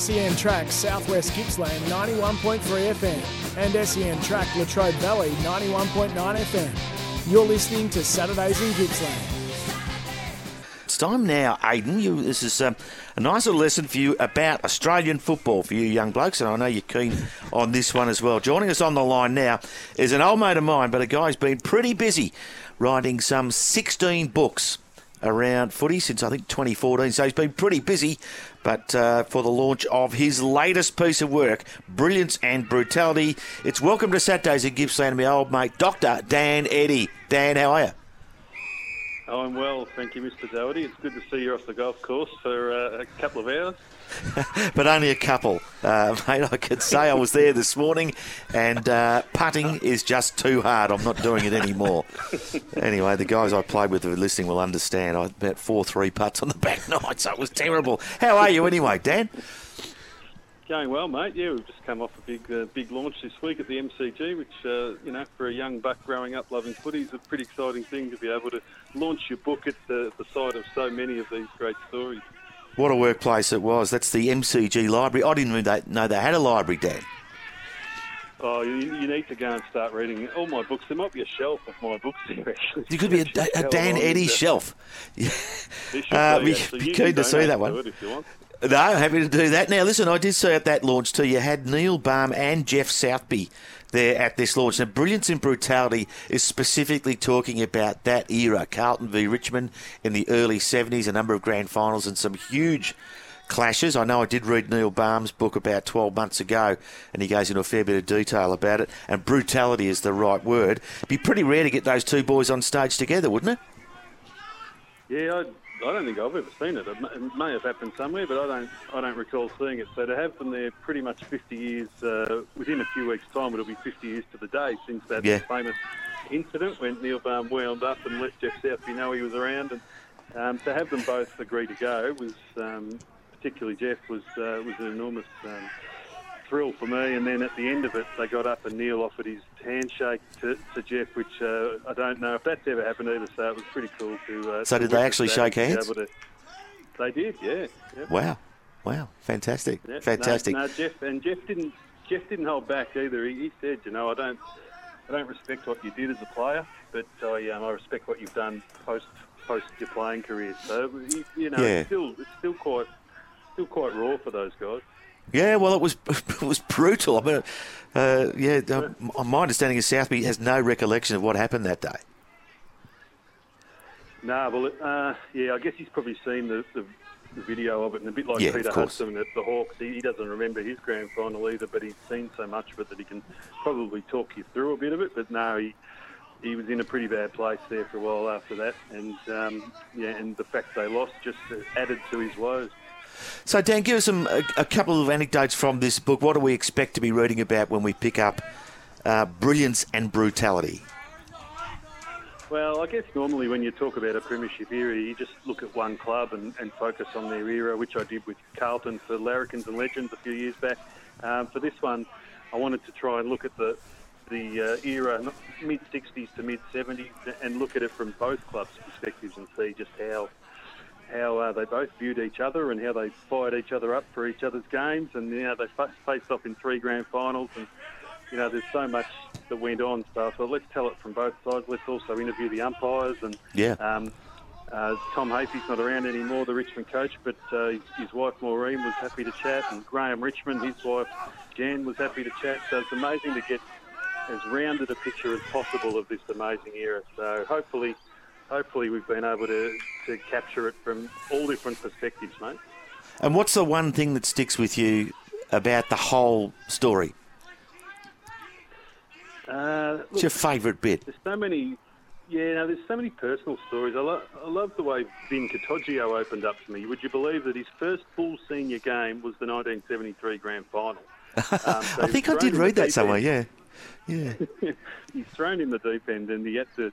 SEN Track Southwest Gippsland 91.3 FM and SEN Track Latrobe Valley 91.9 FM. You're listening to Saturdays in Gippsland. It's time now, Aiden. You, this is um, a nice little lesson for you about Australian football for you young blokes, and I know you're keen on this one as well. Joining us on the line now is an old mate of mine, but a guy who's been pretty busy writing some 16 books around footy since I think 2014. So he's been pretty busy. But uh, for the launch of his latest piece of work, Brilliance and Brutality, it's welcome to Saturdays in Gippsland, my old mate, Dr. Dan Eddy. Dan, how are you? Oh, I'm well, thank you, Mr. Doherty. It's good to see you off the golf course for uh, a couple of hours. but only a couple, uh, mate. I could say I was there this morning, and uh, putting is just too hard. I'm not doing it anymore. anyway, the guys I played with who are listening will understand. I had about four three putts on the back nine, so it was terrible. How are you anyway, Dan? Going well, mate. Yeah, we've just come off a big, uh, big launch this week at the MCG, which uh, you know, for a young buck growing up loving footy, is a pretty exciting thing to be able to launch your book at the, the side of so many of these great stories. What a workplace it was. That's the MCG library. I didn't even know they had a library, Dan. Oh, you, you, need to go and start reading all my books. There might be a shelf of my books here, actually. You could be a, a Dan Eddy shelf. Yeah. Uh, be, be keen to see that one. No, happy to do that. Now, listen, I did see at that launch too, you had Neil Balme and Geoff Southby there at this launch. Now, Brilliance and Brutality is specifically talking about that era, Carlton v Richmond in the early 70s, a number of grand finals and some huge clashes. I know I did read Neil Balme's book about 12 months ago, and he goes into a fair bit of detail about it. And brutality is the right word. It'd be pretty rare to get those two boys on stage together, wouldn't it? Yeah, I I don't think I've ever seen it. It may have happened somewhere, but I don't. I don't recall seeing it. So to have them there, pretty much 50 years uh, within a few weeks' time, it'll be 50 years to the day since that yeah. famous incident when Neil Balme wound up and let Geoff Southby know he was around, and um, to have them both agree to go was um, particularly Geoff, was uh, was an enormous. Um, thrill for me. And then at the end of it, they got up and Neil offered his handshake to, to Geoff, which uh, I don't know if that's ever happened either. So it was pretty cool to. Uh, so to did they actually shake hands? To, they did, yeah. Yep. Wow, wow, fantastic, yep. fantastic. No, no, Geoff and Geoff didn't. Geoff didn't hold back either. He, he, said, you know, I don't, I don't respect what you did as a player, but I, um, I respect what you've done post post your playing career. So you know, yeah. it's still it's still quite still quite raw for those guys. Yeah, well, it was it was brutal. I mean, uh, yeah, uh, my understanding is Southby has no recollection of what happened that day. No, well, uh, yeah, I guess he's probably seen the, the, the, video of it, and a bit like yeah, Peter Hudson at the Hawks, he, he, doesn't remember his grand final either, but he's seen so much of it that he can probably talk you through a bit of it. But no, he he was in a pretty bad place there for a while after that, and um, yeah, and the fact they lost just added to his woes. So, Dan, give us some a, a, couple of anecdotes from this book. What do we expect to be reading about when we pick up uh, Brilliance and Brutality? Well, I guess normally when you talk about a premiership era, you just look at one club and, and focus on their era, which I did with Carlton for Larrikins and Legends a few years back. Um, for this one, I wanted to try and look at the the uh, era, mid 60s to mid 70s, and look at it from both clubs' perspectives and see just how how uh, they both viewed each other and how they fired each other up for each other's games, and you know they faced off in three grand finals, and you know there's so much that went on. So, so let's tell it from both sides. Let's also interview the umpires and yeah. Um, uh, Tom Hafey's not around anymore, the Richmond coach, but uh, his, his, wife Maureen was happy to chat, and Graeme Richmond, his wife Jan, was happy to chat. So it's amazing to get as rounded a picture as possible of this amazing era. So hopefully hopefully we've been able to, to capture it from all different perspectives, mate. And what's the one thing that sticks with you about the whole story? Uh, look, what's your favourite bit? There's so many. Yeah, no, there's so many personal stories. I, lo- I love the way Vin Catoggio opened up to me. Would you believe that his first full senior game was the 1973 Grand Final? Um, so I think I did read that somewhere. Yeah, yeah. he's thrown in the deep end, and he had to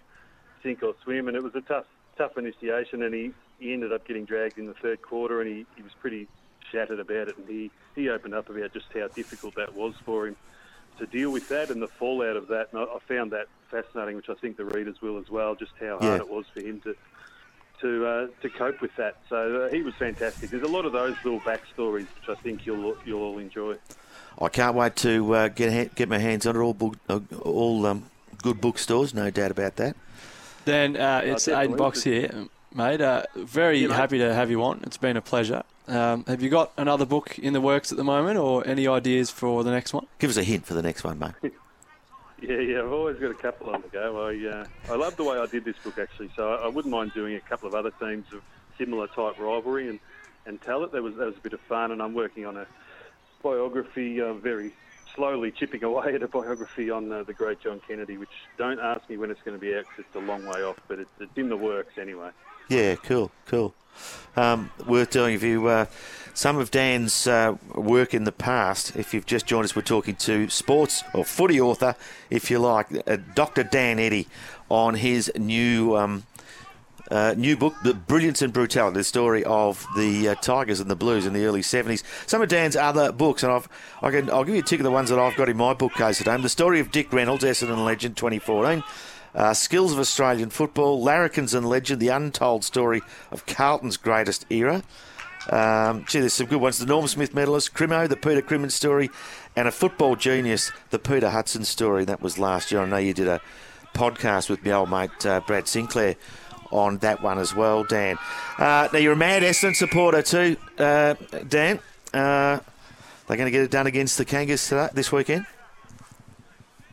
sink or swim, and it was a tough, tough initiation. And he, he ended up getting dragged in the third quarter, and he, he was pretty shattered about it. And he, he opened up about just how difficult that was for him to deal with that and the fallout of that. And I, I found that fascinating, which I think the readers will as well. Just how hard yeah. it was for him to to uh, to cope with that. So uh, he was fantastic. There's a lot of those little backstories which I think you'll you'll all enjoy. I can't wait to uh, get get my hands on it. All book, uh, all um, good bookstores, no doubt about that. Dan, uh, it's Aiden Box here, mate. Uh, very yeah, happy to have you on. It's been a pleasure. Um, have you got another book in the works at the moment, or any ideas for the next one? Give us a hint for the next one, mate. Yeah, yeah, I've always got a couple on the go. I uh, I love the way I did this book actually, so I, I, wouldn't mind doing a couple of other teams of similar type rivalry and, and tell it. That was that was a bit of fun, and I'm working on a biography, uh, very slowly chipping away at a biography on uh, the great John Kennedy. Which don't ask me when it's going to be out, cause it's a long way off, but it's, it's in the works anyway. Yeah, cool, cool. Um, worth doing if you uh, some of Dan's uh, work in the past. If you've just joined us, we're talking to sports or footy author, if you like, uh, Dr. Dan Eddy, on his new. Um, uh, new book, The Brilliance and Brutality, the story of the uh, Tigers and the Blues in the early 70s. Some of Dan's other books, and I've, I can, I'll give you a tick of the ones that I've got in my bookcase at home. The story of Dick Reynolds, Essendon legend, 2014. Uh, Skills of Australian Football, Larrikins and Legend, The Untold Story of Carlton's Greatest Era. Um, gee, there's some good ones. The Norm Smith medalist, Crimo, the Peter Crimmins story, and a football genius, the Peter Hudson story. That was last year. I know you did a podcast with my old mate uh, Brad Sinclair on that one as well, Dan. Uh, now, you're a mad Essendon supporter too, uh, Dan. Uh, they're going to get it done against the Kangas today, this weekend?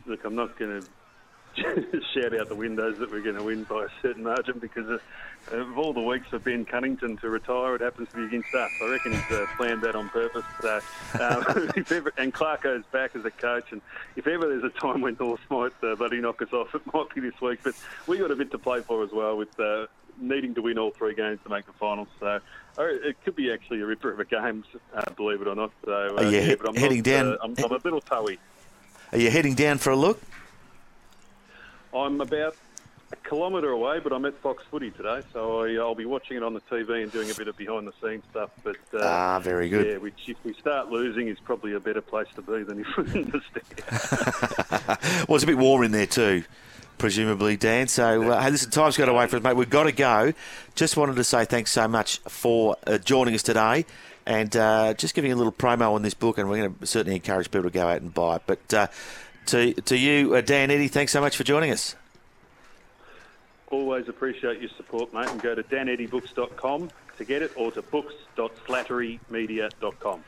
Look, I'm not going to shout out the windows that we're going to win by a certain margin because of, of, all the weeks for Ben Cunnington to retire, it happens to be against us. I reckon he's uh, planned that on purpose. So, um, if ever, and Clarko's back as a coach, and if ever there's a time when North might uh, bloody knock us off, it might be this week. But we got a bit to play for as well with. Uh, needing to win all three games to make the finals. So it could be actually a ripper of a game, uh, believe it or not. So, uh, you yeah, but I'm heading not, down? Uh, I'm, I'm, a little toey. Are you heading down for a look? I'm about a kilometre away, but I'm at Fox Footy today, so I, will be watching it on the TV and doing a bit of behind the scenes stuff. But uh, ah, very good. Yeah, which if we start losing, is probably a better place to be than if we're in the stand. well, it's a bit warm in there too. Presumably, Dan. So, uh, hey, listen, time's got away from us, mate. We've got to go. Just wanted to say thanks so much for uh, joining us today and uh, just giving a little promo on this book. And we're going to certainly encourage people to go out and buy it. But uh, to, to you, uh, Dan Eddy, thanks so much for joining us. Always appreciate your support, mate, and go to daneddybooks.com to get it or to books.slatterymedia.com.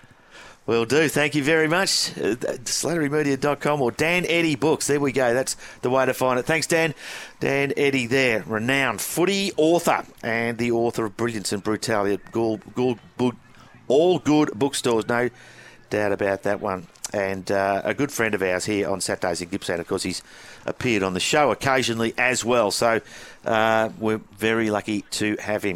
Will do. Thank you very much. Uh, SlatteryMedia.com or Dan Eddy Books. There we go. That's the way to find it. Thanks, Dan. Dan Eddy there, renowned footy author and the author of Brilliance and Brutality at all good bookstores. No doubt about that one and uh, a good friend of ours here on Saturdays in Gippsland. Of course, he's appeared on the show occasionally as well. So uh, we're very lucky to have him.